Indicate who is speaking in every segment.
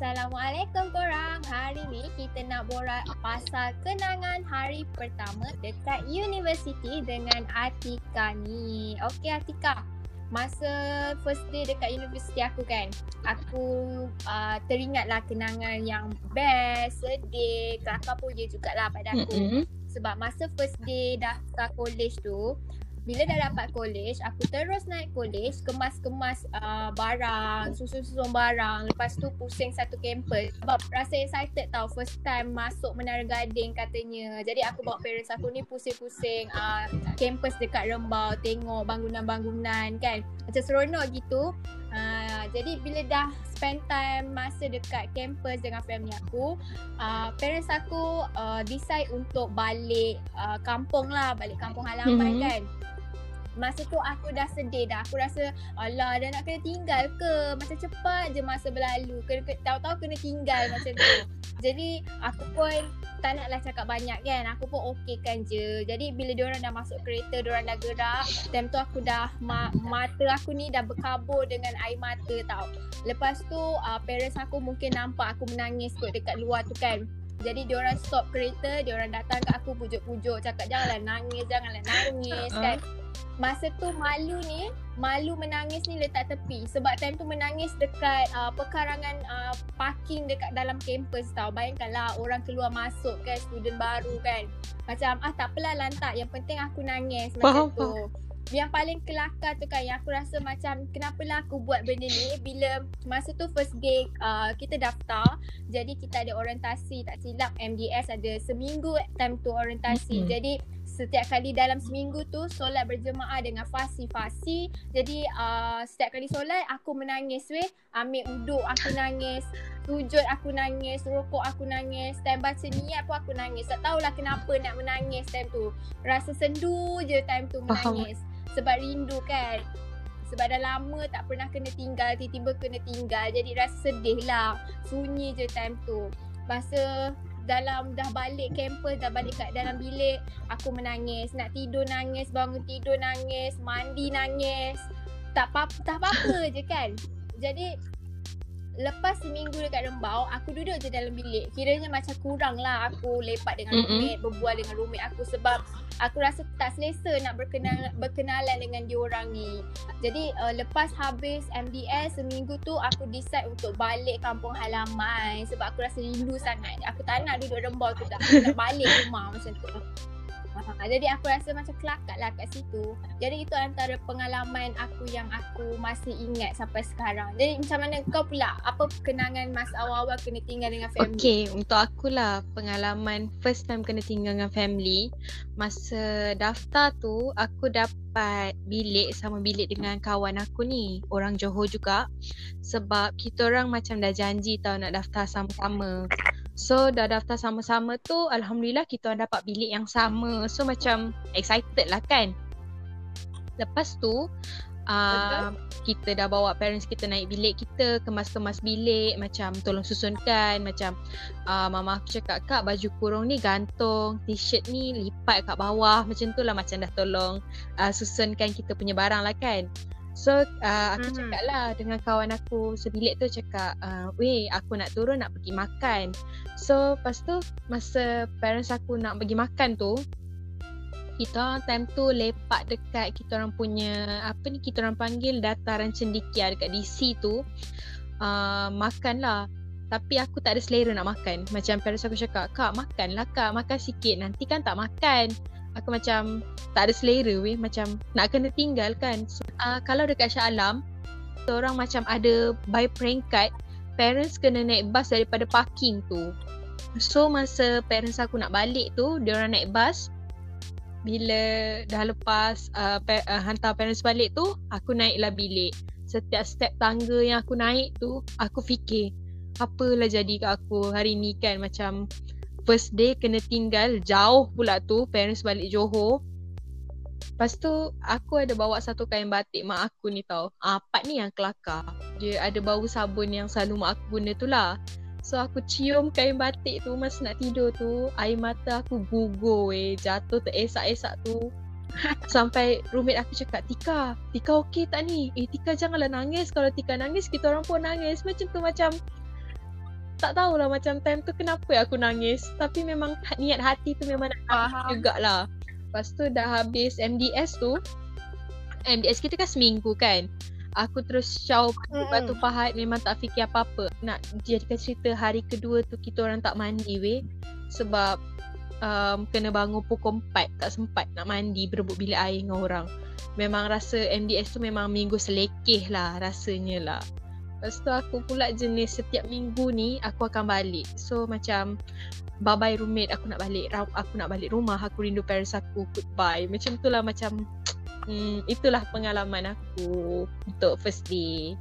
Speaker 1: Assalamualaikum korang. Hari ni kita nak borak pasal kenangan hari pertama dekat universiti dengan Atika ni. Okey Atika, masa first day dekat universiti aku kan, aku uh, teringatlah kenangan yang best, sedih, kelakar pun dia jugalah pada aku. Mm-hmm. Sebab masa first day daftar college tu, bila dah dapat college, aku terus naik college, kemas-kemas uh, barang, susun-susun barang. Lepas tu pusing satu campus. Sebab rasa excited tau first time masuk Menara Gading katanya. Jadi aku bawa parents aku ni pusing-pusing uh, campus dekat Rembau, tengok bangunan-bangunan kan. Macam seronok gitu. Uh, jadi bila dah spend time masa dekat campus dengan family aku, uh, parents aku uh, decide untuk balik uh, kampung lah, balik kampung halaman mm-hmm. kan. Masa tu aku dah sedih dah. Aku rasa alah dah nak kena tinggal ke? Macam cepat je masa berlalu. Kena, kena tahu-tahu kena tinggal macam tu. Jadi aku pun tak naklah cakap banyak kan. Aku pun okey kan je. Jadi bila diorang dah masuk kereta, diorang dah gerak. Time tu aku dah ma- mata aku ni dah berkabur dengan air mata tau. Lepas tu uh, parents aku mungkin nampak aku menangis kot dekat luar tu kan. Jadi diorang stop kereta, diorang datang ke aku pujuk-pujuk cakap janganlah nangis, janganlah nangis kan. Masa tu malu ni malu menangis ni letak tepi. Sebab time tu menangis dekat uh, pekarangan uh, parking dekat dalam kampus tau. Bayangkanlah orang keluar masuk kan student baru kan. Macam ah tak apalah lantak. Yang penting aku nangis macam tu. yang paling kelakar tu kan yang aku rasa macam kenapa lah aku buat benda ni? Bila masa tu first day uh, kita daftar jadi kita ada orientasi tak silap MDS ada seminggu time tu orientasi. Mm-hmm. jadi setiap kali dalam seminggu tu solat berjemaah dengan fasi-fasi. Jadi uh, setiap kali solat aku menangis weh. Ambil uduk aku nangis. Sujud aku nangis. Rokok aku nangis. Time baca niat pun aku nangis. Tak tahulah kenapa nak menangis time tu. Rasa sendu je time tu menangis. Faham. Sebab rindu kan. Sebab dah lama tak pernah kena tinggal. Tiba-tiba kena tinggal. Jadi rasa sedih lah. Sunyi je time tu. Masa dalam dah balik campus dah balik kat dalam bilik aku menangis. Nak tidur nangis bangun tidur nangis mandi nangis. Tak apa tak apa je kan? Jadi lepas seminggu dekat Rembau aku duduk je dalam bilik. Kiranya macam kurang lah aku lepak dengan mm-hmm. berbual dengan roommate aku sebab aku rasa tak selesa nak berkenal, berkenalan dengan diorang ni jadi uh, lepas habis MDS seminggu tu aku decide untuk balik kampung halaman sebab aku rasa rindu sangat. Aku tak nak duduk Rembau tu dah nak balik rumah macam tu Ha, jadi aku rasa macam kelakar lah kat situ. Jadi itu antara pengalaman aku yang aku masih ingat sampai sekarang. Jadi macam mana kau pula? Apa kenangan masa awal-awal kena tinggal dengan family?
Speaker 2: Okay, untuk aku lah pengalaman first time kena tinggal dengan family. Masa daftar tu, aku dapat bilik sama bilik dengan kawan aku ni. Orang Johor juga. Sebab kita orang macam dah janji tau nak daftar sama-sama. So dah daftar sama-sama tu Alhamdulillah kita orang dapat bilik yang sama. So macam excited lah kan? Lepas tu uh, Kita dah bawa parents kita naik bilik kita Kemas-kemas bilik Macam tolong susunkan Macam uh, Mama aku cakap Kak baju kurung ni gantung T-shirt ni lipat kat bawah. Macam tu lah macam dah tolong uh, Susunkan kita punya barang lah kan So uh, aku hmm. cakap lah dengan kawan aku sebilik tu cakap uh, Weh aku nak turun nak pergi makan. So lepas tu masa parents aku nak pergi makan tu Kita time tu lepak dekat kita orang punya Apa ni kita orang panggil dataran cendikia dekat DC tu uh, Makan lah. Tapi aku tak ada selera nak makan. Macam parents aku cakap Kak makan lah kak. Makan sikit. Nanti kan tak makan. Aku macam tak ada selera weh. Macam nak kena tinggal kan so, uh, kalau dekat Shah Alam orang macam ada by peringkat parents kena naik bas daripada parking tu. So masa parents aku nak balik tu dia orang naik bas. Bila dah lepas uh, pa- uh, hantar parents balik tu aku naiklah bilik. Setiap step tangga yang aku naik tu aku fikir apalah jadi kat aku hari ni kan? Macam first day kena tinggal jauh pula tu parents balik Johor Lepas tu aku ada bawa satu kain batik mak aku ni tau. Apa ni yang kelakar. Dia ada bau sabun yang selalu mak aku guna tu lah. So aku cium kain batik tu masa nak tidur tu Air mata aku gugur weh. Jatuh teresak-esak tu. Sampai roommate aku cakap Tika, Tika okey tak ni? Eh Tika janganlah nangis. Kalau Tika nangis kita orang pun nangis. Macam tu macam tak tahulah macam time tu kenapa aku nangis. Tapi memang niat hati tu memang nak nangis jugalah. Lepas tu dah habis MDS tu. MDS kita kan seminggu kan. Aku terus show
Speaker 1: Mm-mm.
Speaker 2: batu pahat memang tak fikir apa-apa. Nak jadikan cerita hari kedua tu kita orang tak mandi weh. Sebab um, kena bangun pukul 4 tak sempat nak mandi berebut bilik air dengan orang. Memang rasa MDS tu memang minggu selekeh lah rasanya lah. Lepas tu aku pula jenis setiap minggu ni aku akan balik. So macam bye bye roommate aku nak balik aku nak balik rumah aku rindu parents aku goodbye. Macam tu lah macam hmm, itulah pengalaman aku untuk first day.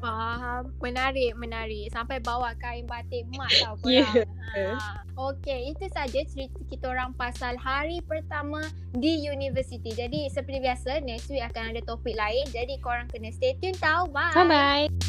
Speaker 1: Faham. Menarik, menarik. Sampai bawa kain batik mak tau korang.
Speaker 2: Yeah.
Speaker 1: Ha. Okay, itu saja cerita kita orang pasal hari pertama di universiti. Jadi seperti biasa, next week akan ada topik lain. Jadi korang kena stay tune tau. Bye.
Speaker 2: Bye bye.